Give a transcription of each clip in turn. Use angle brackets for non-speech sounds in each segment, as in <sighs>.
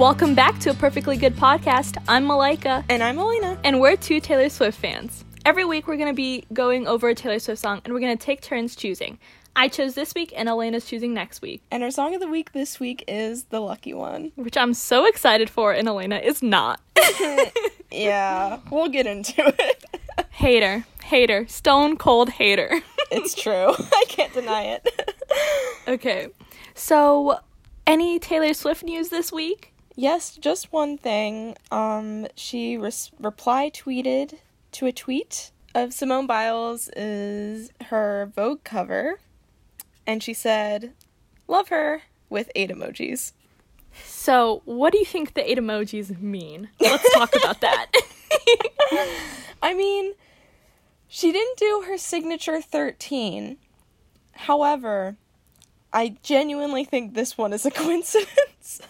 Welcome back to a perfectly good podcast. I'm Malaika, And I'm Elena. and we're two Taylor Swift fans. Every week, we're going to be going over a Taylor Swift song, and we're going to take turns choosing. I chose this week, and Elena's choosing next week, And our song of the week this week is The Lucky One. which I'm so excited for, and Elena is not. <laughs> Yeah, we'll get into it. hater, hater, stone cold hater. <laughs> it's true. <laughs> I can't deny it. okay, so any Taylor Swift news this week? Yes, just one thing. Um, she res- reply tweeted to a tweet of Simone Biles is her Vogue cover, and she said, "Love her" with eight emojis. So, what do you think the eight emojis mean? Let's talk about that. <laughs> <laughs> I mean, she didn't do her signature 13. However, I genuinely think this one is a <laughs> coincidence.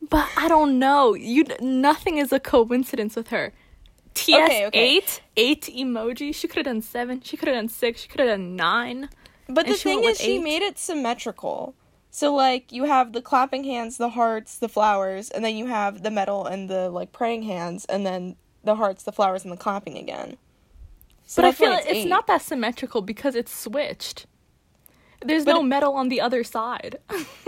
But I don't know. You nothing is a coincidence with her. TS Okay, okay. eight, eight emoji. She could have done seven. She could have done six. She could have done nine. But the thing is, she eight. made it symmetrical. So, like, you have the clapping hands, the hearts, the flowers, and then you have the medal and the, like, praying hands, and then the hearts, the flowers, and the clapping again. So but I feel like it's eight. not that symmetrical because it's switched. There's But no it- metal on the other side. <laughs>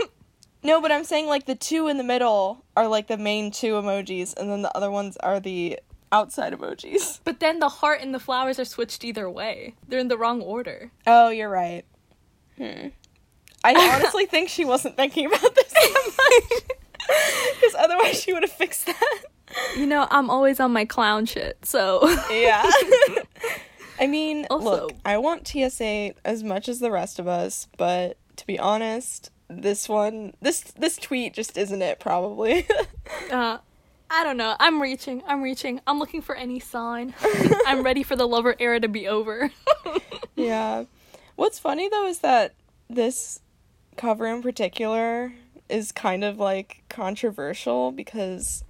No, but I'm saying, like, the two in the middle are, like, the main two emojis, and then the other ones are the outside emojis. <laughs> but then the heart and the flowers are switched either way. They're in the wrong order. Oh, you're right. Hmm. I <laughs> honestly think she wasn't thinking about this that <laughs> much. Because otherwise she would have fixed that. You know, I'm always on my clown shit. So Yeah. I mean, Also- look, I want TS8 as much as the rest of us, but to be honest, this one, this this tweet just isn't it. Probably. <laughs> Uh, I don't know. I'm reaching. I'm reaching. I'm looking for any sign. <laughs> I'm ready for the lover era to be over. <laughs> yeah. What's funny though is that this cover in particular is kind of like controversial because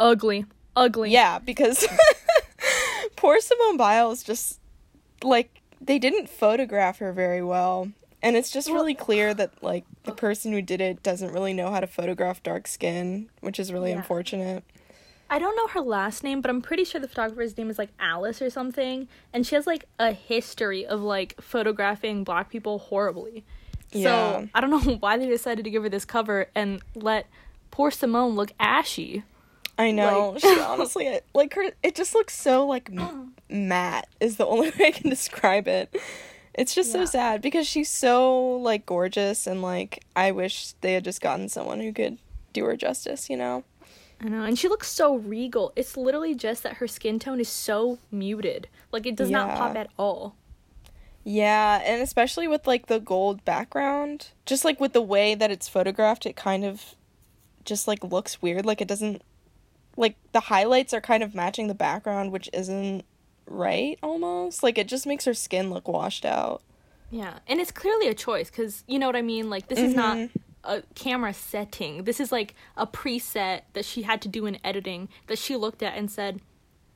ugly. Ugly. Yeah, because poor Simone Biles just like they didn't photograph her very well. And it's just really clear that like the person who did it doesn't really know how to photograph dark skin, which is really Yeah. unfortunate. I don't know her last name, but I'm pretty sure the photographer's name is like Alice or something. And she has like a history of like photographing black people horribly. Yeah. So I don't know <laughs> why they decided to give her this cover and let poor Simone look ashy. I know. Like- she <laughs> honestly like her it just looks so like <clears throat> matte is the only <laughs> way I can describe it. It's just Yeah. so sad because she's so like gorgeous and like I wish they had just gotten someone who could do her justice, you know. I know, and she looks so regal. It's literally just that her skin tone is so muted. Like it does not pop at all. Yeah, and especially with like the gold background, just like with the way that it's photographed, it kind of just like looks weird. Like it doesn't like the highlights are kind of matching the background, which isn't right almost. Like it just makes her skin look washed out. Yeah, and it's clearly a choice because you know what I mean. Like this is not Mhm. a camera setting. This is like a preset that she had to do in editing that she looked at and said,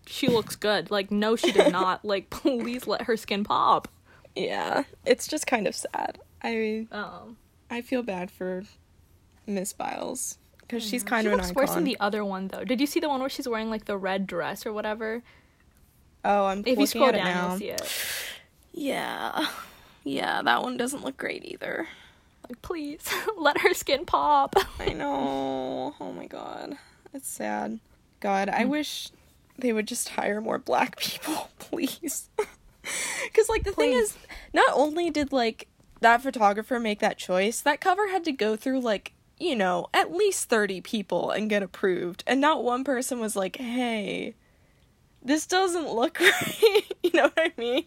"She looks good." Like no, she did <laughs> not. Like please let her skin pop. Yeah, it's just kind of sad. I Um, I feel bad for Miss Biles because she's kind she of an looks icon. worse than the other one though. Did you see the one where she's wearing like the red dress or whatever? Oh, I'm If you scroll down, now. you'll see it. Yeah, yeah, that one doesn't look great either. Like please <laughs> let her skin pop. I <laughs> know. Oh my god. It's sad. God, I hmm. wish they would just hire more black people, <laughs> please. Cuz like the thing is, not only did like that photographer make that choice, that cover had to go through like, you know, at least 30 people and get approved, and not one person was like, "Hey, this doesn't look <laughs> right." you know what I mean?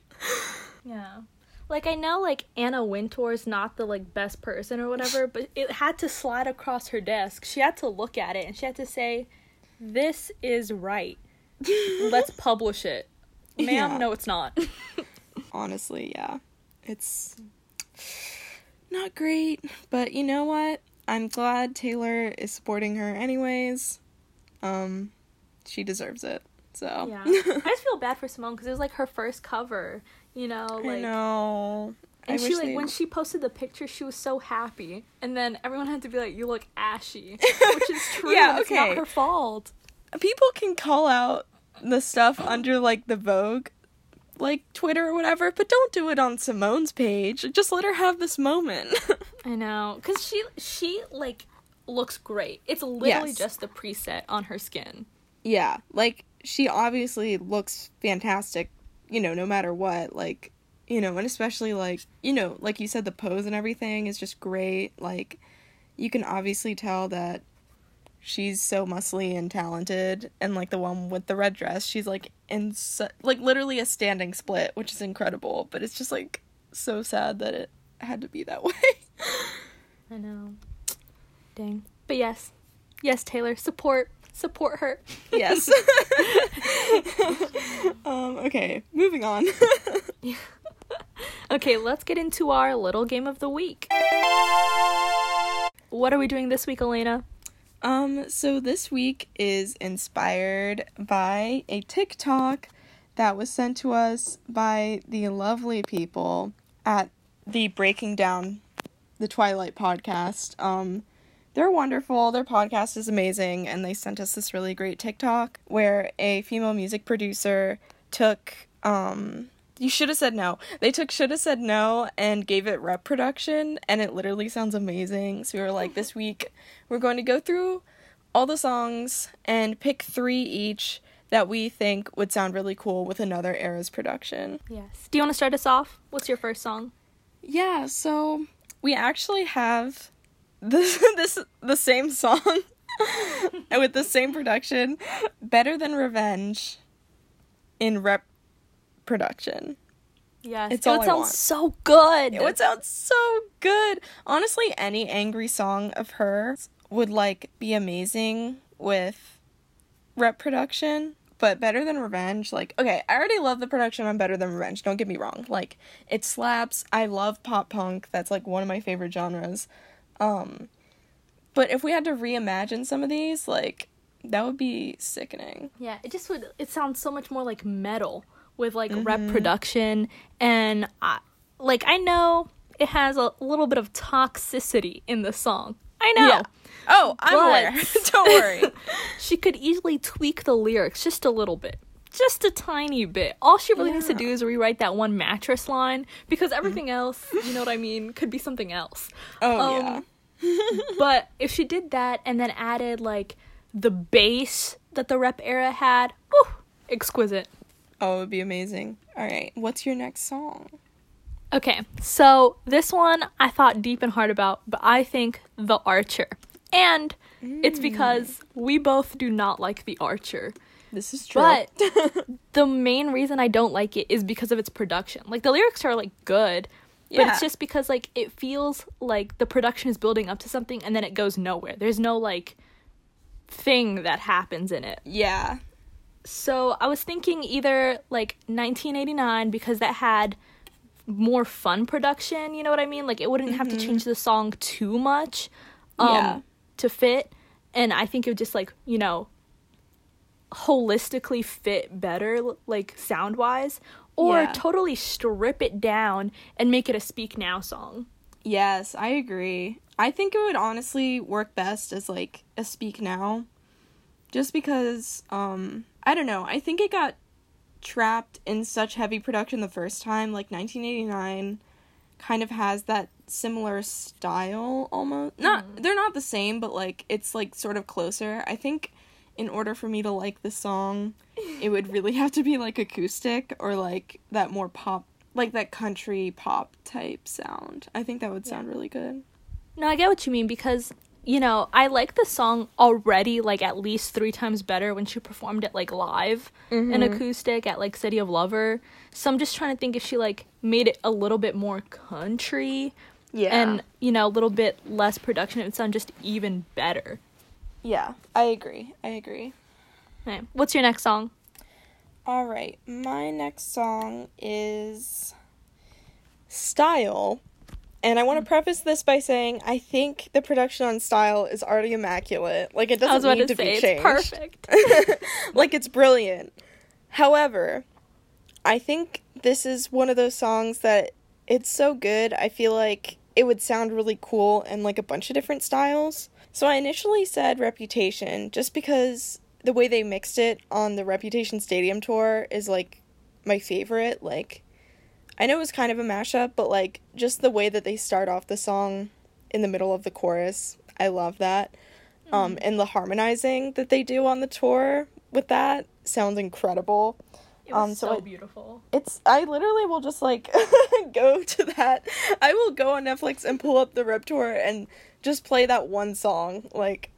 Yeah. Like I know like Anna Wintour's not the like best person or whatever, but it had to slide across her desk. She had to look at it and she had to say, "This is right. Let's <laughs> publish it." Ma'am, Yeah. no it's not. <laughs> honestly, yeah. It's not great, but you know what? I'm glad Taylor is supporting her anyways. Um she deserves it. So yeah. <laughs> I just feel bad for Simone cuz it was like her first cover, you know, I like know. I And she like they'd- when she posted the picture, she was so happy, and then everyone had to be like, "You look ashy," <laughs> which is true. Yeah, and It's okay. not her fault. people can call out the stuff under like the Vogue like Twitter or whatever, but don't do it on Simone's page. Just let her have this moment. <laughs> I know, cause she she like looks great. It's literally Yes. just the preset on her skin. yeah, like she obviously looks fantastic, you know, no matter what. Like, you know, and especially like, you know, like you said the pose and everything is just great. Like you can obviously tell that she's so muscly and talented and like the one with the red dress, she's like in su- like literally a standing split, which is incredible, but it's just like so sad that it had to be that <laughs> way. I know. Dang. But yes, yes, Taylor, support support her. yes. <laughs> um okay, moving on. <laughs> Okay, let's get into our little game of the week. What are we doing this week, Elena? Um, so this week is inspired by a TikTok that was sent to us by the lovely people at the Breaking Down the Twilight podcast. Um, they're wonderful. Their podcast is amazing, and they sent us this really great TikTok where a female music producer took um you should have said no. They took should have said no and gave it rep production and it literally sounds amazing. So we were like this <laughs> week we're going to go through all the songs and pick 3 each that we think would sound really cool with another era's production. Yes. Do you want to start us off? What's your first song? Yeah, so we actually have this <laughs> this the same song <laughs> with the same production, Better Than Revenge in rep production. Yes. It's it would sound so good. It would sound so good. Honestly, any angry song of hers would like be amazing with rep production. But better than revenge, like okay, I already love the production on Better Than Revenge. Don't get me wrong, like it slaps. I love pop punk. That's like one of my favorite genres. Um, but if we had to reimagine some of these, like that would be sickening. Yeah, it just would. It sounds so much more like metal with like rep production, and I, like I know it has a little bit of toxicity in the song. I know. Yeah. Oh, I'm aware. <laughs> Don't worry. <laughs> she could easily tweak the lyrics just a little bit. Just a tiny bit. All she really needs to do is rewrite that one mattress line because everything else, you know what I mean, could be something else. Oh Um, yeah. But if she did that and then added like the bass that the rep era had, whew, exquisite. Oh, it would be amazing. All right, what's your next song? Okay, so this one I thought deep and hard about, but I think The Archer. And it's mm. because we both do not like The Archer. This is true. But <laughs> the main reason I don't like it is because of its production. Like the lyrics are like good, but it's just because like it feels like the production is building up to something and then it goes nowhere. There's no like thing that happens in it. yeah, So I was thinking either like 1989 because that had more fun production, you know what I mean? Like it wouldn't have to change the song too much um Yeah. to fit and I think it would just like, you know, holistically fit better like sound-wise or Yeah. totally strip it down and make it a speak now song. yes, I agree. I think it would honestly work best as like a speak now, just because um I don't know. I think it got trapped in such heavy production the first time. Like 1989 kind of has that similar style almost. Not they're not the same, but like it's like sort of closer. I think in order for me to like the song, it would really have to be like acoustic or like that more pop like that country pop type sound. I think that would sound really good. No, I get what you mean because you know I like the song already like at least three times better when she performed it like live in mm-hmm. acoustic at like City of Lover. So I'm just trying to think if she like made it a little bit more country Yeah. and you know a little bit less production, it would sound just even better. Yeah, I agree. I agree. What's your next song? All right, my next song is Style. And I want to mm. preface this by saying I think the production on Style is already immaculate. Like it doesn't need to to, be it's changed. perfect. <laughs> like it's brilliant. However, I think this is one of those songs that it's so good. I feel like it would sound really cool in like a bunch of different styles. So I initially said Reputation just because the way they mixed it on the Reputation Stadium tour is like my favorite. Like I know it was kind of a mashup, but like just the way that they start off the song in the middle of the chorus, I love that. Mm-hmm. Um and the harmonizing that they do on the tour with that sounds incredible. It was um, so, so it, beautiful. It's I literally will just like <laughs> go to that. I will go on Netflix and pull up the Rep Tour and just play that one song. Like,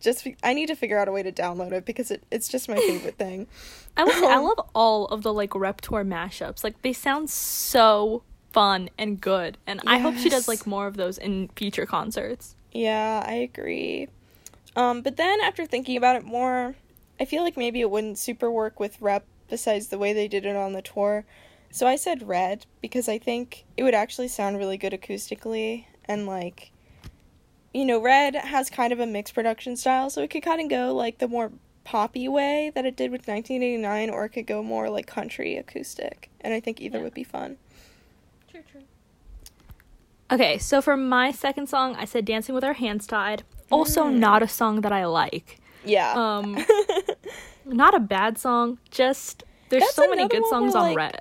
just I need to figure out a way to download it because it, it's just my favorite <laughs> thing. I love I love all of the like Rep Tour mashups. Like they sound so fun and good, and yes. I hope she does like more of those in future concerts. Yeah, I agree. Um, but then after thinking about it more, I feel like maybe it wouldn't super work with Rep besides the way they did it on the tour. So I said red because I think it would actually sound really good acoustically and like you know, red has kind of a mixed production style, so it could kind of go like the more poppy way that it did with 1989 or it could go more like country acoustic. And I think either yeah. would be fun. True, true. Okay, so for my second song, I said Dancing with Our Hands Tied. Also mm. not a song that I like. Yeah. Um <laughs> not a bad song, just there's That's so many good songs where, on like, Red.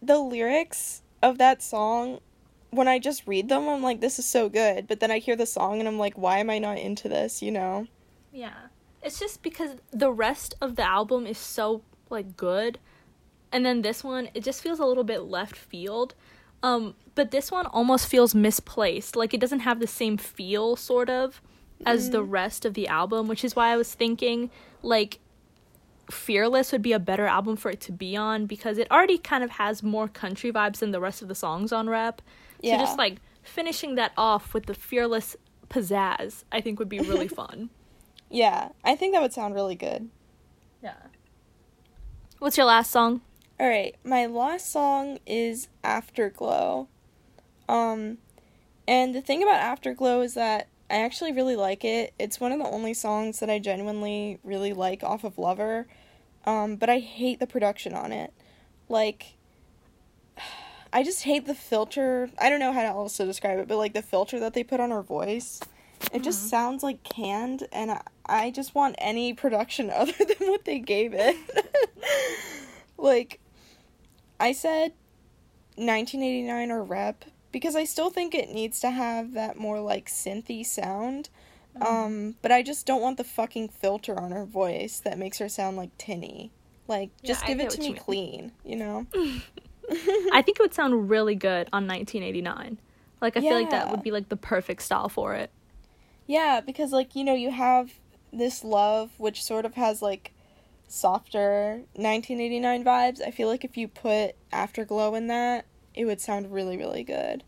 The lyrics of that song, when I just read them, I'm like, this is so good. But then I hear the song and I'm like, why am I not into this, you know? Yeah. It's just because the rest of the album is so, like, good. And then this one, it just feels a little bit left field. Um, but this one almost feels misplaced. Like, it doesn't have the same feel, sort of, as mm. the rest of the album, which is why I was thinking, like, Fearless would be a better album for it to be on because it already kind of has more country vibes than the rest of the songs on Rep. Yeah. So just like finishing that off with the Fearless pizzazz, I think would be really <laughs> fun. Yeah, I think that would sound really good. Yeah. What's your last song? All right, my last song is Afterglow. Um and the thing about Afterglow is that I actually really like it. It's one of the only songs that I genuinely really like off of Lover. Um, but I hate the production on it. Like, I just hate the filter. I don't know how else to describe it, but like the filter that they put on her voice. It mm-hmm. just sounds like canned, and I, I just want any production <laughs> other than what they gave it. <laughs> like, I said 1989 or rep because I still think it needs to have that more like synthy sound. Mm. Um, but I just don't want the fucking filter on her voice that makes her sound like tinny. Like, yeah, just give it to me clean, you know? <laughs> <laughs> I think it would sound really good on 1989. Like, I yeah. feel like that would be like the perfect style for it. Yeah, because, like, you know, you have this love, which sort of has like softer 1989 vibes. I feel like if you put Afterglow in that, it would sound really, really good.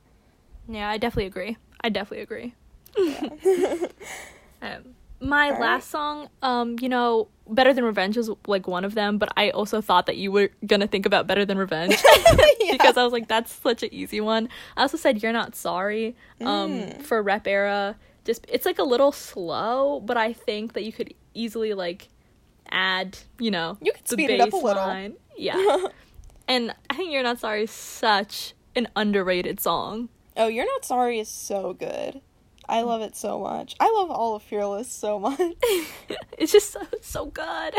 Yeah, I definitely agree. I definitely agree. Yeah. <laughs> um, my All last song, um, you know, Better Than Revenge was like one of them, but I also thought that you were gonna think about Better Than Revenge <laughs> yeah. because I was like, that's such an easy one. I also said You're Not Sorry um, mm. for Rep Era. Just it's like a little slow, but I think that you could easily like add, you know, you could speed it up a little. Line. Yeah. <laughs> And I think You're Not Sorry is such an underrated song. Oh, You're Not Sorry is so good. I love it so much. I love all of Fearless so much. <laughs> it's just so, so good.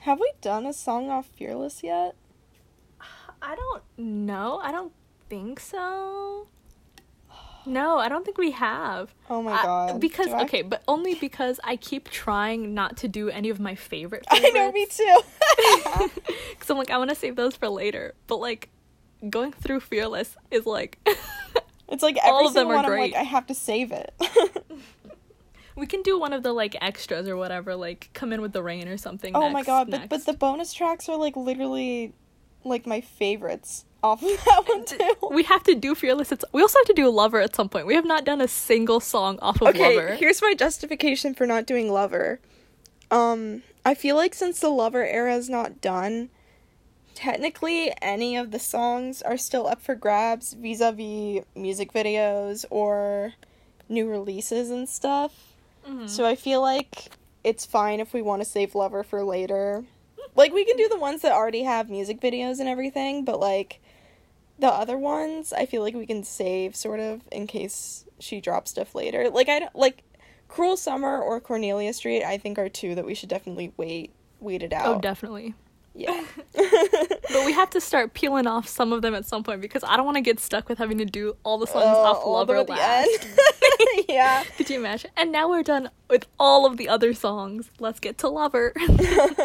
Have we done a song off Fearless yet? I don't know. I don't think so. No, I don't think we have. Oh my god. Uh, because I... okay, but only because I keep trying not to do any of my favorite favorites. <laughs> I know, me too. <laughs> Cuz I'm like I want to save those for later. But like going through Fearless is like It's like every all of them are one great. I'm like I have to save it. <laughs> we can do one of the like extras or whatever, like come in with the rain or something. Oh next, my god, but but the bonus tracks are like literally like my favorites off <laughs> of that one too. We have to do Fearless. It's, we also have to do Lover at some point. We have not done a single song off of okay, Lover. here's my justification for not doing Lover. Um, I feel like since the Lover era is not done, technically any of the songs are still up for grabs vis-a-vis music videos or new releases and stuff. Mm-hmm. So I feel like it's fine if we want to save Lover for later. Like we can do the ones that already have music videos and everything, but like the other ones, I feel like we can save sort of in case she drops stuff later. Like I don't like Cruel Summer or Cornelia Street. I think are two that we should definitely wait wait it out. Oh, definitely. Yeah. <laughs> But we have to start peeling off some of them at some point because I don't want to get stuck with having to do all the songs Uh, off all of them Lover at the last. end. <laughs> yeah. <laughs> Could you imagine? And now we're done with all of the other songs. Let's get to Lover.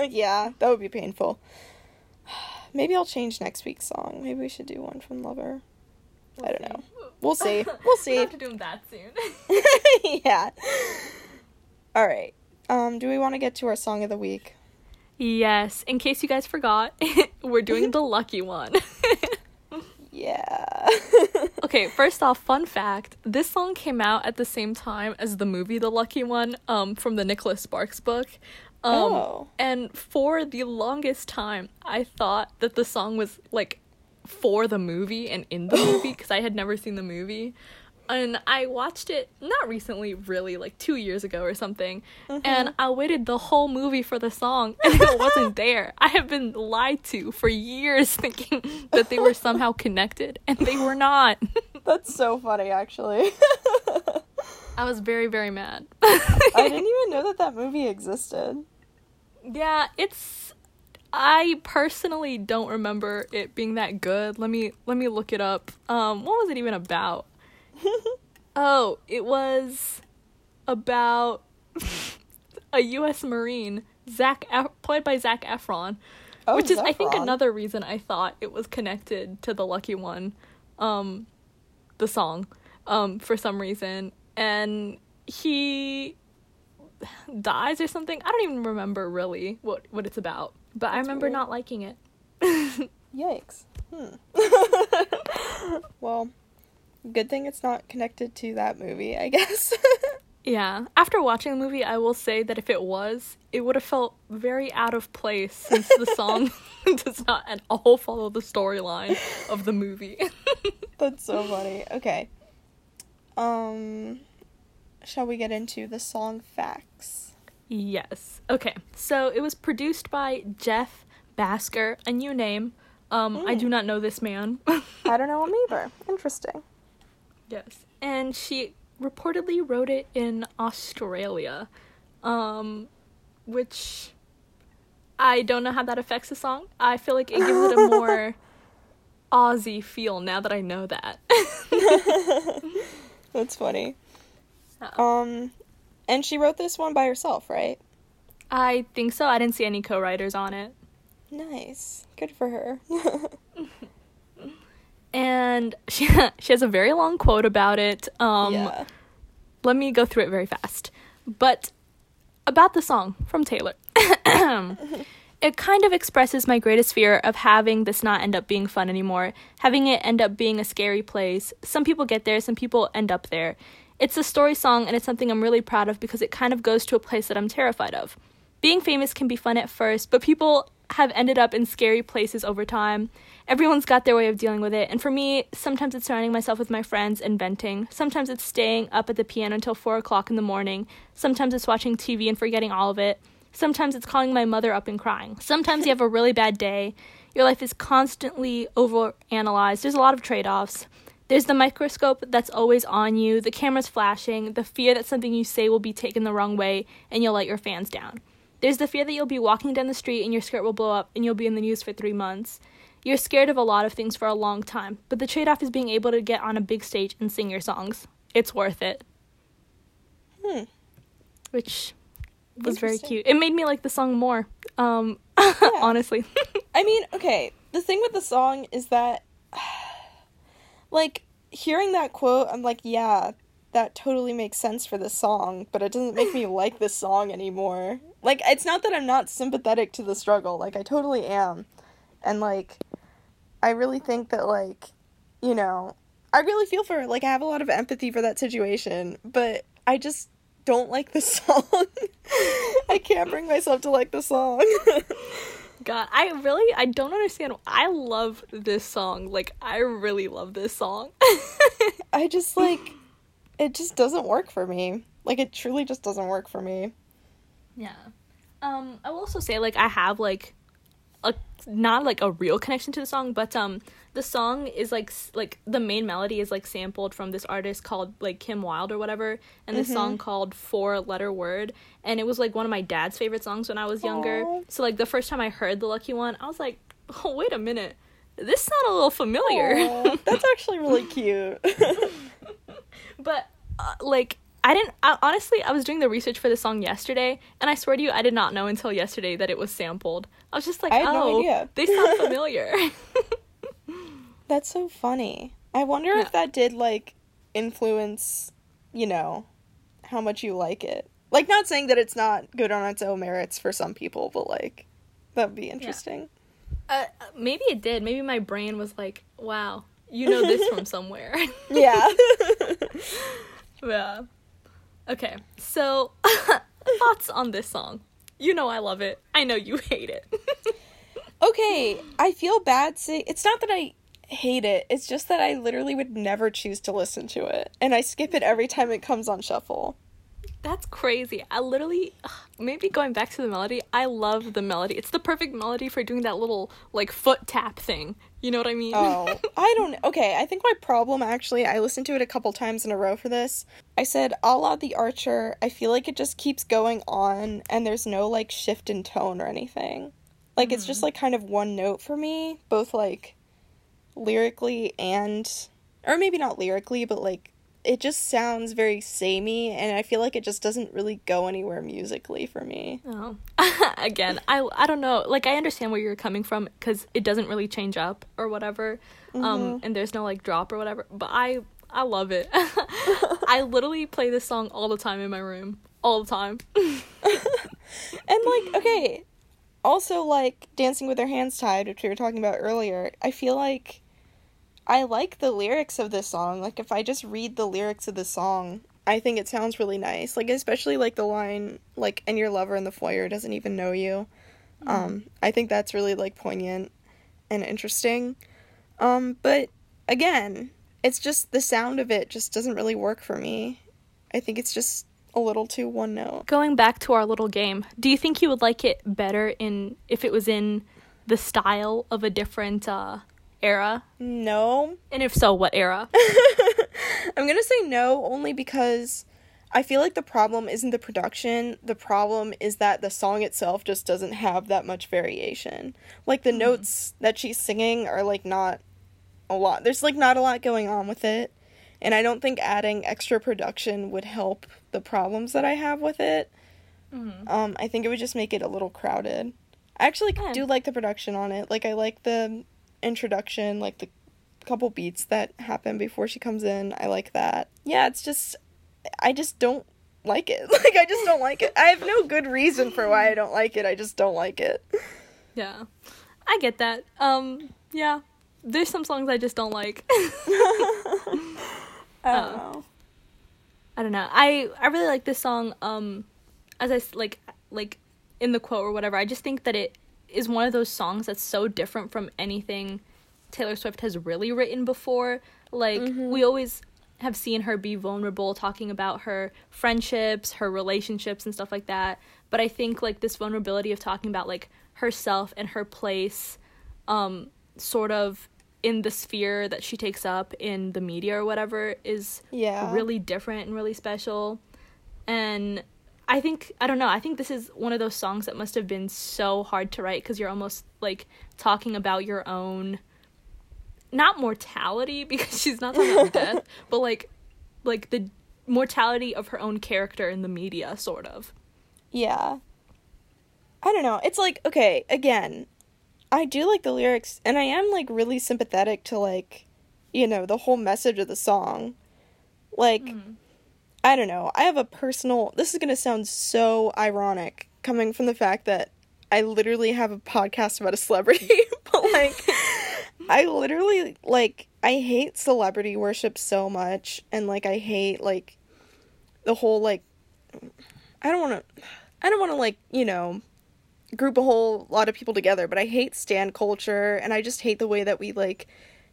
yeah, that would be painful. <sighs> Maybe I'll change next week's song. Maybe we should do one from Lover. I don't know. We'll see. We'll see. We see. have to do them that soon. yeah. All right. Um, do we want to get to our song of the week? Yes, in case you guys forgot, <laughs> we're doing the lucky one. <laughs> Yeah. <laughs> okay, first off, fun fact: this song came out at the same time as the movie "The Lucky One" um, from the Nicholas Sparks book. Um, Oh. And for the longest time, I thought that the song was like for the movie and in the <gasps> movie because I had never seen the movie. And I watched it not recently, really, like two years ago or something. And I waited the whole movie for the song, <laughs> and it wasn't there. I have been lied to for years, <laughs> thinking that they were somehow connected, and they were not. <laughs> That's so funny, actually. I was very, very mad. I didn't even know that that movie existed. Yeah, it's I personally don't remember it being that good. Let me let me look it up. Um what was it even about? <laughs> Oh, it was about <laughs> a US Marine, Zach Ef- played by Zac Efron, Oh, which is I think another reason I thought it was connected to the Lucky One, um, the song, um, for some reason, and he dies or something. I don't even remember really what what it's about, but I remember weird. not liking it. <laughs> Yikes. Hmm. well, good thing it's not connected to that movie, I guess. <laughs> Yeah. After watching the movie, I will say that if it was, it would have felt very out of place since the song <laughs> <laughs> does not at all follow the storyline of the movie. That's so funny. Okay. Um shall we get into the song facts? yes. Okay. So it was produced by Jeff Bhasker, a new name. Um, I do not know this man. I don't know him either. Interesting. Yes. And she reportedly wrote it in Australia. Um, which I don't know how that affects the song. I feel like it gives it a <laughs> more Aussie feel now that I know that. <laughs> That's funny. Um and she wrote this one by herself, right? I think so. I didn't see any co-writers on it. Nice. Good for her. <laughs> And <laughs> she she has a very long quote about it. Um yeah. let me go through it very fast. But about the song from Taylor. <coughs> it kind of expresses my greatest fear of having this not end up being fun anymore, having it end up being a scary place. Some people get there, some people end up there. It's a story song and it's something I'm really proud of because it kind of goes to a place that I'm terrified of. Being famous can be fun at first, but people have ended up in scary places over time. Everyone's got their way of dealing with it, and for me, sometimes it's surrounding myself with my friends and venting. Sometimes it's staying up at the piano until 4 o'clock in the morning. Sometimes it's watching TV and forgetting all of it. Sometimes it's calling my mother up and crying. Sometimes you have a really bad day. Your life is constantly overanalyzed. There's a lot of trade offs. There's the microscope that's always on you, the camera's flashing, the fear that something you say will be taken the wrong way and you'll let your fans down. There's the fear that you'll be walking down the street and your skirt will blow up and you'll be in the news for three months. You're scared of a lot of things for a long time, but the trade off is being able to get on a big stage and sing your songs. It's worth it. Hmm. Which was very cute. It made me like the song more. Um, <laughs> honestly. I mean, okay, the thing with the song is that <sighs> like hearing that quote, I'm like, yeah, that totally makes sense for this song, but it doesn't make me <laughs> like this song anymore. Like it's not that I'm not sympathetic to the struggle, like I totally am. And like I really think that like, you know, I really feel for her. Like I have a lot of empathy for that situation, but I just don't like the <laughs> song. I can't bring myself to like the song. <laughs> God, I really I don't understand. I love this song. Like I really love this song. <laughs> I just like it just doesn't work for me. Like it truly just doesn't work for me. yeah. Um I will also say like I have like not like a real connection to the song, but um the song is like like the main melody is like sampled from this artist called like Kim Wilde or whatever, and this song called Four Letter Word, and it was like one of my dad's favorite songs when I was younger. Aw. So like the first time I heard the Lucky One, I was like, oh wait a minute, this sound a little familiar. Aw, that's actually really <laughs> cute. <laughs> But uh, like I didn't I, honestly I was doing the research for the song yesterday and I swear to you I did not know until yesterday that it was sampled. I was just like, no "Oh, idea." they sound <laughs> familiar." <laughs> That's so funny. I wonder Yeah. if that did like influence, you know, how much you like it. Like not saying that it's not good on its own merits for some people, but like that would be interesting. uh, maybe it did. Maybe my brain was like, "Wow, you know this from <laughs> somewhere." Yeah. yeah. Okay. So, <laughs> thoughts on this song? You know I love it. I know you hate it. <laughs> okay, I feel bad saying it's not that I hate it. It's just that I literally would never choose to listen to it, and I skip it every time it comes on shuffle. That's crazy. I literally, maybe going back to the melody, I love the melody. It's the perfect melody for doing that little, like, foot tap thing. You know what I mean? Oh, <laughs> I don't. Okay, I think my problem actually, I listened to it a couple times in a row for this. I said, a la The Archer, I feel like it just keeps going on and there's no like shift in tone or anything. Like it's just mm-hmm. like kind of one note for me, both like lyrically and. Or maybe not lyrically, but like it just sounds very samey and I feel like it just doesn't really go anywhere musically for me. Oh. <laughs> Again, I, I don't know. Like, I understand where you're coming from because it doesn't really change up or whatever. Um, and there's no, like, drop or whatever. But I, I love it. <laughs> I literally play this song all the time in my room. All the time. <laughs> And like, okay, also like Dancing with Their Hands Tied, which we were talking about earlier, I feel like I like the lyrics of this song. Like if I just read the lyrics of the song, I think it sounds really nice. Like especially like the line like and your lover in the foyer doesn't even know you. Um I think that's really like poignant and interesting. Um but again, it's just the sound of it just doesn't really work for me. I think it's just a little too one note. Going back to our little game, do you think you would like it better in if it was in the style of a different uh, era? No, And if so, what era? <laughs> I'm gonna say no only because I feel like the problem isn't the production. The problem is that the song itself just doesn't have that much variation. Like the notes that she's singing are like not a lot. There's like not a lot going on with it. And I don't think adding extra production would help the problems that I have with it. Um, I think it would just make it a little crowded. I actually Yeah. do like the production on it. Like I like the introduction, like the couple beats that happen before she comes in. I like that. Yeah, it's just I just don't like it. <laughs> Like I just don't like it. I have no good reason for why I don't like it. I just don't like it. yeah. I get that. Um, yeah. There's some songs I just don't like. <laughs> <laughs> I Oh. don't know. I don't know. I I really like this song. Um, as I like like in the quote or whatever. I just think that it is one of those songs that's so different from anything Taylor Swift has really written before. Like we always have seen her be vulnerable, talking about her friendships, her relationships, and stuff like that. But I think like this vulnerability of talking about like herself and her place, um, sort of in the sphere that she takes up in the media or whatever is Yeah. really different and really special. And I think I don't know, I think this is one of those songs that must have been so hard to write cuz you're almost like talking about your own not mortality <laughs> because she's not talking about death, <laughs> but like like the mortality of her own character in the media sort of. Yeah. I don't know. It's like, okay, again, I do like the lyrics and I am like really sympathetic to like, you know, the whole message of the song. Like mm-hmm. I don't know. I have a personal this is going to sound so ironic coming from the fact that I literally have a podcast about a celebrity, <laughs> but like I literally like I hate celebrity worship so much and like I hate like the whole like I don't want to I don't want to like, you know, group a whole lot of people together, but I hate stan culture and I just hate the way that we like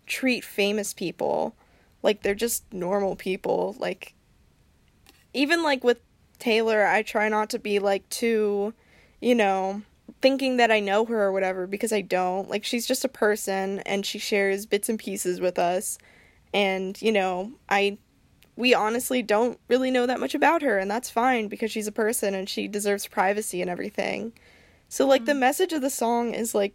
treat famous people like they're just normal people. Like even like with Taylor, I try not to be like too, you know, thinking that I know her or whatever because I don't. Like she's just a person and she shares bits and pieces with us. And, you know, I we honestly don't really know that much about her and that's fine because she's a person and she deserves privacy and everything. So like mm-hmm. the message of the song is like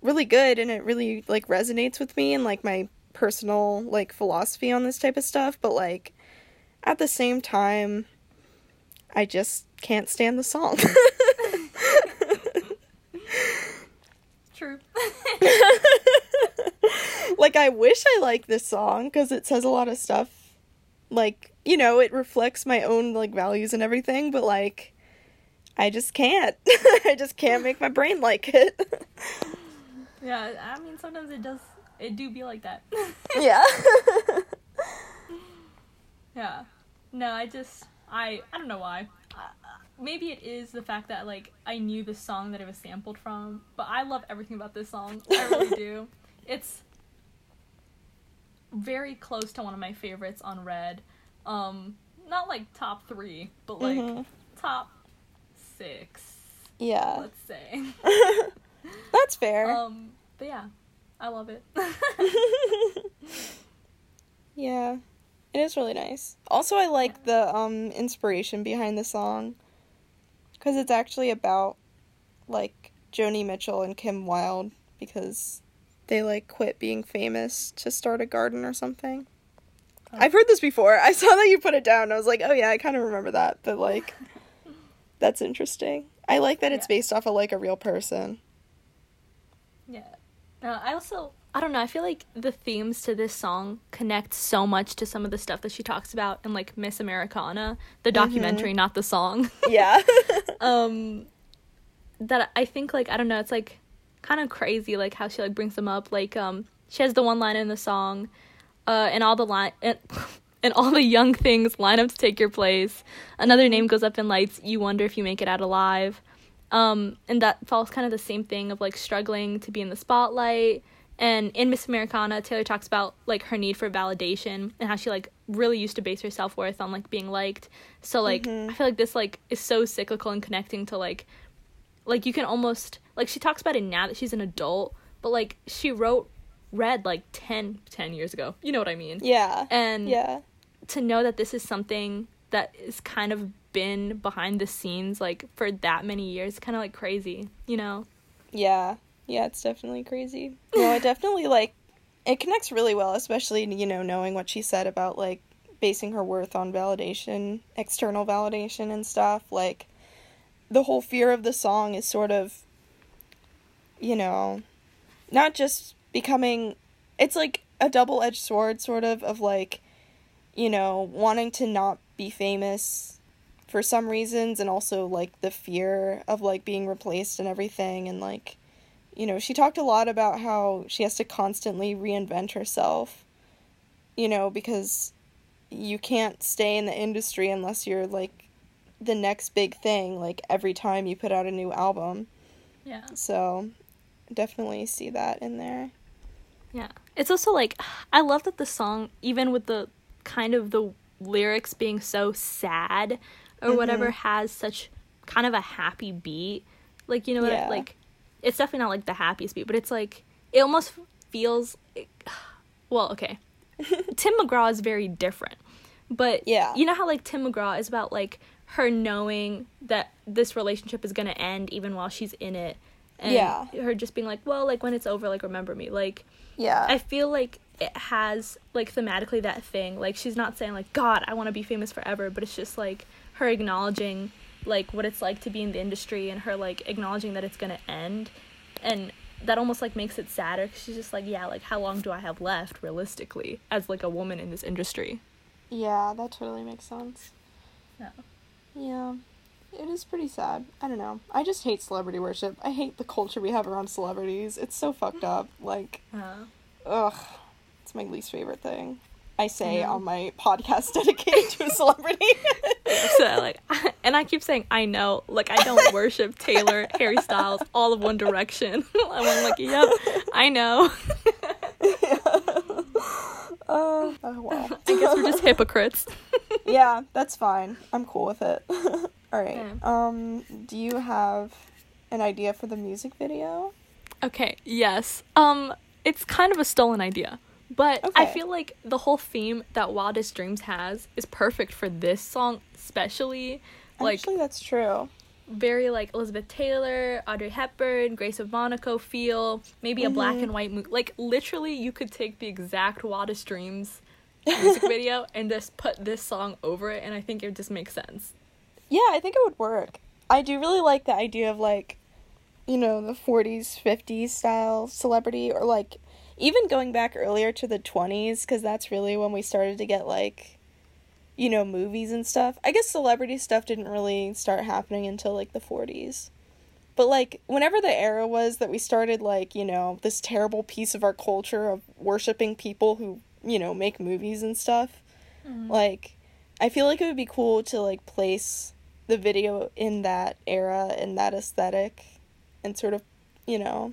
really good and it really like resonates with me and like my personal like philosophy on this type of stuff, but like at the same time I just can't stand the song. True. <laughs> like I wish I liked this song cuz it says a lot of stuff like, you know, it reflects my own like values and everything, but like I just can't. <laughs> I just can't make my brain like it. yeah, I mean sometimes it does it do be like that. yeah. <laughs> yeah. No, I just I I don't know why. Uh, maybe it is the fact that like I knew the song that it was sampled from, but I love everything about this song. I really do. <laughs> It's very close to one of my favorites on Red. Um, not like top three, but like mm-hmm. top six. Yeah. Let's say. <laughs> That's fair. Um, but yeah, I love it. <laughs> yeah. It is really nice. Also, I like the um inspiration behind the song because it's actually about like Joni Mitchell and Kim Wilde because they like quit being famous to start a garden or something. Oh. I've heard this before. I saw that you put it down. I was like, oh yeah, I kind of remember that. But like, <laughs> that's interesting. I like that it's yeah. based off of like a real person. Yeah. Uh, I also I don't know. I feel like the themes to this song connect so much to some of the stuff that she talks about in like Miss Americana, the mm-hmm. documentary, mm-hmm. not the song. <laughs> Yeah. <laughs> um that I think like I don't know, it's like kind of crazy like how she like brings them up like um she has the one line in the song uh and all the line and, and all the young things line up to take your place. Another name goes up in lights, you wonder if you make it out alive. Um and that follows kind of the same thing of like struggling to be in the spotlight and in Miss Americana, Taylor talks about like her need for validation and how she like really used to base her self worth on like being liked. So like mm-hmm. I feel like this like is so cyclical and connecting to like like you can almost like she talks about it now that she's an adult, but like she wrote Red like 10, 10 years ago. You know what I mean? Yeah. And yeah. to know that this is something that is kind of been behind the scenes like for that many years, kind of like crazy, you know? Yeah. Yeah, it's definitely crazy. No, I definitely like it connects really well, especially you know knowing what she said about like basing her worth on validation, external validation and stuff. Like the whole fear of the song is sort of you know not just becoming it's like a double-edged sword sort of of like you know wanting to not be famous for some reasons and also like the fear of like being replaced and everything and like you know, she talked a lot about how she has to constantly reinvent herself, you know, because you can't stay in the industry unless you're like the next big thing, like every time you put out a new album. Yeah. So definitely see that in there. Yeah. It's also like I love that the song even with the kind of the lyrics being so sad or mm-hmm. whatever has such kind of a happy beat. Like you know what yeah. I, like it's definitely not like the happiest beat, but it's like it almost feels. <sighs> Well, okay, <laughs> Tim McGraw is very different, but yeah, you know how like Tim McGraw is about like her knowing that this relationship is gonna end even while she's in it, and yeah, her just being like, well, like when it's over, like remember me, like yeah, I feel like it has like thematically that thing, like she's not saying like God, I want to be famous forever, but it's just like her acknowledging like what it's like to be in the industry and her like acknowledging that it's gonna end. And that almost like makes it sadder because she's just like yeah like how long do i have left realistically as like a woman in this industry? Yeah that totally makes sense. Yeah. Yeah. It is pretty sad. I don't know. I just hate celebrity worship. I hate the culture we have around celebrities. It's so fucked up. Like uh ugh. It's my least favorite thing I say on my podcast <laughs> dedicated to a celebrity. so like, <laughs> and I keep saying I know, like I don't worship Taylor, Harry Styles, all of One Direction. <laughs> I'm like, yep, I know. Uh, oh wow. I guess we're just hypocrites. yeah, that's fine. I'm cool with it. all right. Yeah. Um, do you have an idea for the music video? Okay, yes. Um, it's kind of a stolen idea, but I feel like the whole theme that Wildest Dreams has is perfect for this song, especially. Like Actually, that's true. very like Elizabeth Taylor, Audrey Hepburn, Grace of Monaco feel, maybe a black and mm-hmm. white movie. Like literally, you could take the exact Wildest Dreams music <laughs> video and just put this song over it, and I think it just makes sense. Yeah, I think it would work. I do really like the idea of like, you know, the 40s, 50s style celebrity, or like even going back earlier to the 20s, because that's really when we started to get like, you know, movies and stuff. I guess celebrity stuff didn't really start happening until like the 40s. But like, whenever the era was that we started, like, you know, this terrible piece of our culture of worshiping people who, you know, make movies and stuff, mm-hmm. like, I feel like it would be cool to like place the video in that era and that aesthetic and sort of, you know,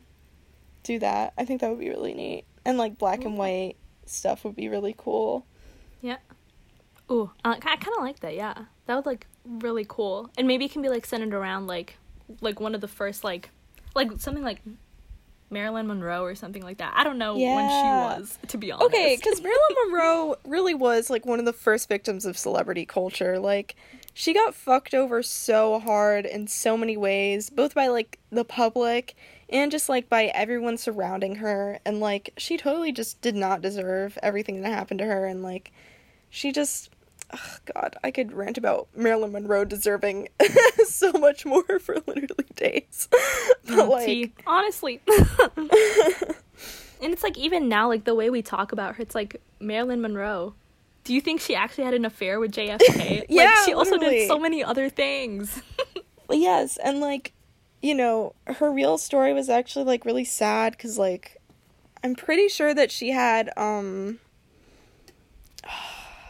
do that. I think that would be really neat. And like black and white stuff would be really cool. Yeah. Ooh, uh, I kind of like that. Yeah, that would like really cool, and maybe it can be like centered around like, like one of the first like, like something like Marilyn Monroe or something like that. I don't know when she was, to be honest. Okay, because <laughs> Marilyn Monroe really was like one of the first victims of celebrity culture. Like, she got fucked over so hard in so many ways, both by like the public and just like by everyone surrounding her. And like, she totally just did not deserve everything that happened to her. And like, she just. Oh God, I could rant about Marilyn Monroe deserving <laughs> so much more for literally days. <laughs> but oh, like, Tea, honestly. <laughs> and it's like even now, like the way we talk about her, it's like Marilyn Monroe. Do you think she actually had an affair with JFK? like Yeah, she also literally. did so many other things. Yes, and like, you know, her real story was actually like really sad because like, I'm pretty sure that she had um,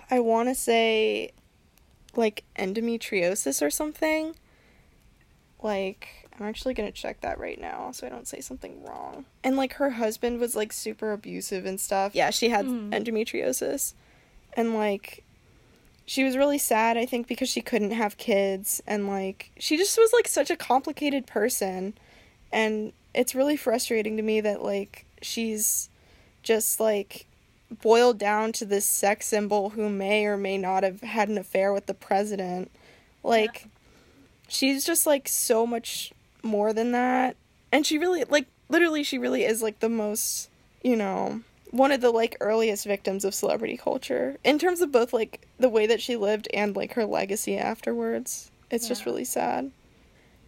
I want to say, like endometriosis or something. Like, I'm actually gonna check that right now so I don't say something wrong. And like, her husband was like super abusive and stuff. Yeah, she had Mm. endometriosis, and like she was really sad i think because she couldn't have kids and like she just was like such a complicated person. And it's really frustrating to me that like she's just like boiled down to this sex symbol who may or may not have had an affair with the president. Like she's just like so much more than that. And she really like literally she really is like the most you know one of the like earliest victims of celebrity culture. In terms of both like the way that she lived and like her legacy afterwards it's just really sad.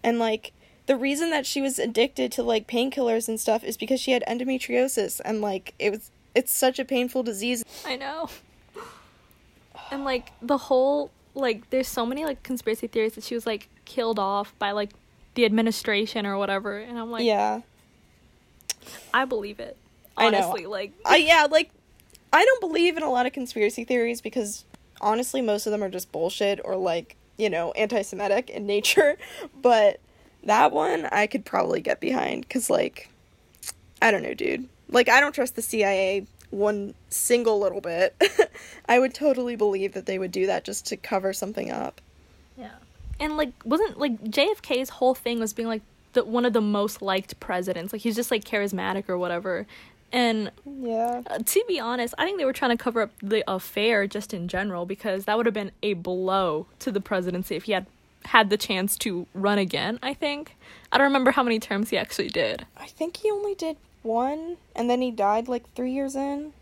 And like the reason that she was addicted to like painkillers and stuff is because she had endometriosis and like it was it's such a painful disease. I know. And like the whole like there's so many like conspiracy theories that she was like killed off by like the administration or whatever and I'm like yeah. I believe it. I. Honestly, like I yeah, like I don't believe in a lot of conspiracy theories because honestly most of them are just bullshit or like, you know, anti-Semitic in nature, <laughs> but that one I could probably get behind cuz like I don't know, dude. Like I don't trust the CIA one single little bit. <laughs> I would totally believe that they would do that just to cover something up. Yeah. And like wasn't like JFK's whole thing was being like the one of the most liked presidents. Like he's just like charismatic or whatever. And Yeah. uh, to be honest, I think they were trying to cover up the affair just in general because that would have been a blow to the presidency if he had had the chance to run again, I think. I don't remember how many terms he actually did. I think he only did one and then he died like 3 years in.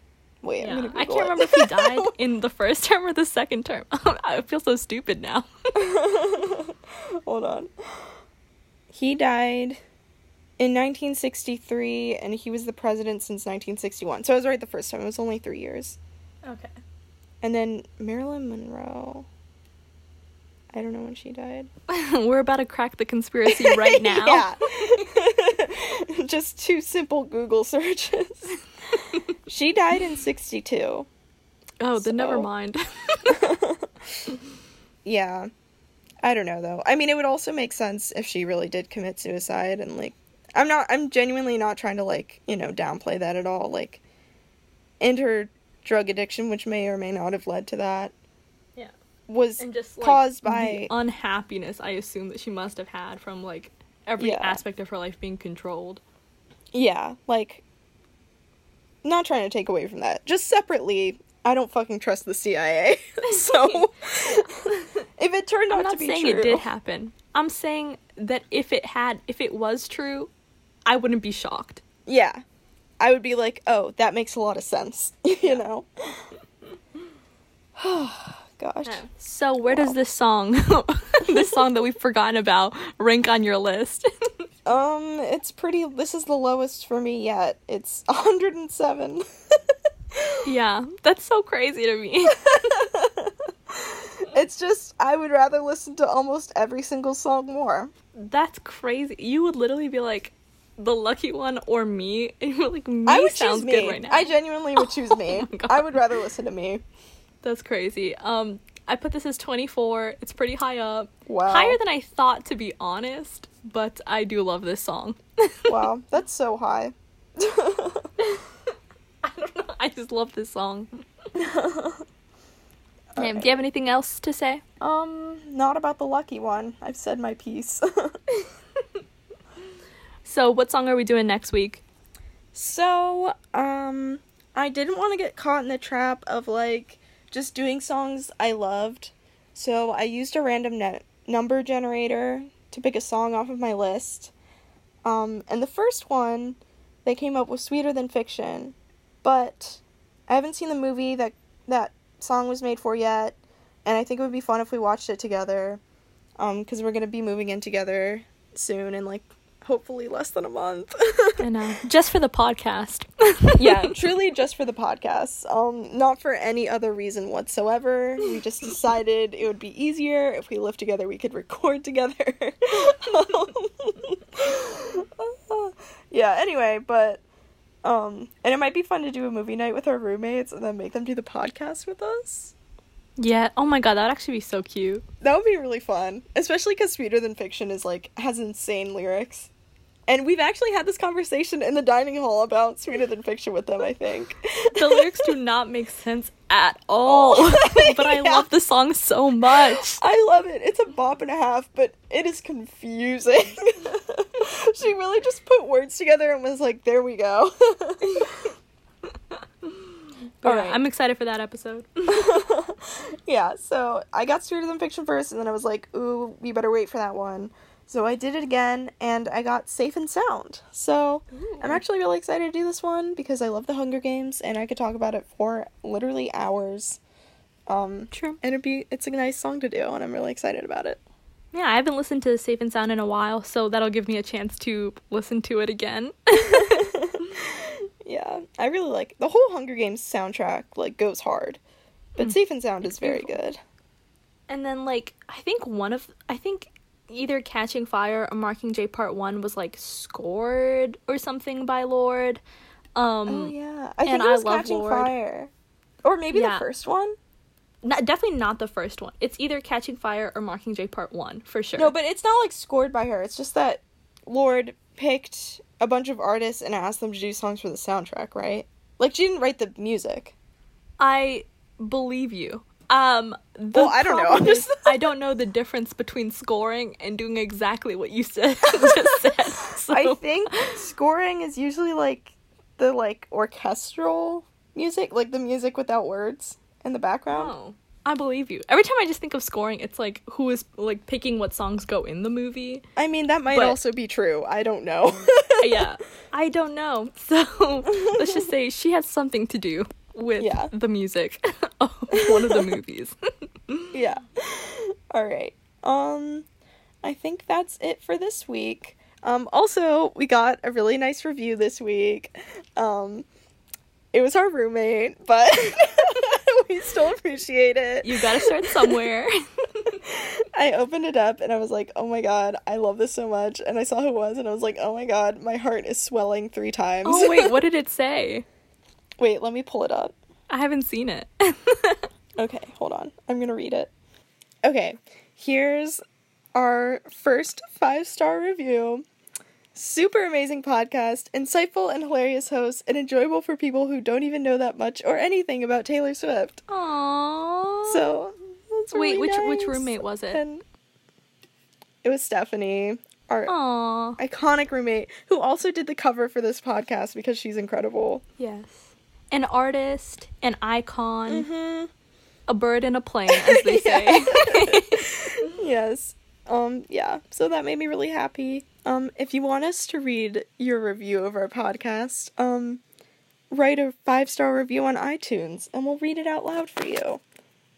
Wait, I'm Yeah. I can't remember if he <laughs> died in the first <laughs> term or the second term. <laughs> I feel so stupid now. Hold on. He died in 1963 and he was the president since 1961. So I was right the first time. It was only 3 years. okay. And then Marilyn Monroe. I don't know when she died. <laughs> We're about to crack the conspiracy right <laughs> now. yeah. <laughs> Just two simple Google searches. she died in 62. Oh, then never mind. Yeah. I don't know though. I mean, it would also make sense if she really did commit suicide and like I'm not I'm genuinely not trying to like, you know, downplay that at all. Like and her drug addiction which may or may not have led to that yeah. was And just like, caused the by unhappiness I assume that she must have had from like every Yeah. aspect of her life being controlled. Yeah, like not trying to take away from that. Just separately, I don't fucking trust the CIA. <laughs> so if it turned out to be true, I'm not saying it did happen. I'm saying that if it had, if it was true, I wouldn't be shocked. yeah, I would be like, oh, that makes a lot of sense. <laughs> you know. <sighs> Gosh. So where does this song, <laughs> this song that we've forgotten about, rank on your list? <laughs> Um, it's pretty. This is the lowest for me yet. It's 107. yeah, that's so crazy to me. it's just I would rather listen to almost every single song more. That's crazy. You would literally be like, the lucky one or me, and <laughs> you're like, me I would sounds me. good right now. I genuinely would <laughs> choose Oh me. I would rather listen to me. That's crazy. Um, I put this as 24. It's pretty high up. Wow. Higher than I thought, to be honest. But I do love this song. <laughs> Wow, that's so high. I don't know. I just love this song. Damn, do you have anything else to say? um, not about the lucky one. I've said my piece. So, what song are we doing next week? so, um, I didn't want to get caught in the trap of like just doing songs I loved. So, I used a random net number generator to pick a song off of my list. Um, and the first one they came up with Sweeter Than Fiction, but I haven't seen the movie that that song was made for yet, and I think it would be fun if we watched it together. Um, because we're gonna be moving in together soon, in like hopefully less than a month. I know. <laughs> Just for the podcast. yeah, <laughs> truly just for the podcast. Um, not for any other reason whatsoever. We just decided it would be easier if we lived together. We could record together. <laughs> yeah. Anyway, but um, and it might be fun to do a movie night with our roommates and then make them do the podcast with us. yeah. Oh my god, that would actually be so cute. That would be really fun, especially because Sweeter Than Fiction is like has insane lyrics. And we've actually had this conversation in the dining hall about Sweeter Than Fiction with them, I think. The lyrics do not make sense at all. Oh. <laughs> but I <laughs> Yeah. love the song so much. I love it. It's a bop and a half, but it is confusing. <laughs> she really just put words together and was like, there we go. All right. I'm excited for that episode. yeah, so I got Sweeter Than Fiction first, and then I was like, ooh, we better wait for that one. So I did it again, and I got Safe and Sound. So I'm actually really excited to do this one because I love the Hunger Games, and I could talk about it for literally hours. Um, True. and it'd be it's a nice song to do, and I'm really excited about it. Yeah, I haven't listened to Safe and Sound in a while, so that'll give me a chance to listen to it again. <laughs> Yeah, I really like the whole Hunger Games soundtrack. Like goes hard, but Safe and Sound is very good. and then like I think one of I think either Catching Fire or Mockingjay Part 1 was like scored or something by Lorde. Um oh yeah, I think and it I was love Catching Lorde. Fire, or maybe Yeah. the first one. not, definitely not the first one. It's either Catching Fire or Mockingjay Part 1 for sure. No, but it's not like scored by her. It's just that Lorde picked a bunch of artists and asked them to do songs for the soundtrack, right? Like she didn't write the music. I believe you. Um, the Well, I don't know. I'm just- I don't know the difference between scoring and doing exactly what you said. <laughs> just said. So, I think scoring is usually like the like orchestral music, like the music without words in the background. Oh, I believe you. Every time I just think of scoring, it's like who is like picking what songs go in the movie. I mean, that might But- also be true. I don't know. <laughs> yeah, I don't know. So <laughs> let's just say she has something to do with Yeah. the music <laughs> of one of the movies. <laughs> yeah. All right. Um I think that's it for this week. Um also, we got a really nice review this week. Um it was our roommate, but <laughs> we still appreciate it. you gotta start somewhere. I opened it up and I was like, "Oh my god, I love this so much." And I saw who it was and I was like, "Oh my god, my heart is swelling 3 times." oh wait, what did it say? Wait, let me pull it up. I haven't seen it. <laughs> Okay, hold on. I'm gonna read it. Okay, here's our first five star review. Super amazing podcast, insightful and hilarious hosts, and enjoyable for people who don't even know that much or anything about Taylor Swift. Aww. So, that's Wait, really which which nice. roommate was it? And it was Stephanie. our Aw. iconic roommate who also did the cover for this podcast because she's incredible. Yes. An artist, an icon, Mm-hmm. a bird in a plane, as they <laughs> say. <laughs> yes. Um yeah. So that made me really happy. Um if you want us to read your review of our podcast, um write a 5-star review on iTunes and we'll read it out loud for you.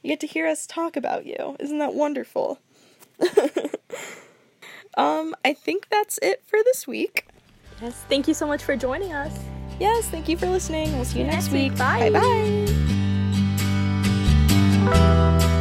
You get to hear us talk about you. Isn't that wonderful? <laughs> um I think that's it for this week. yes. Thank you so much for joining us. Yes, thank you for listening. We'll see you next, Next week. week. Bye. Bye bye.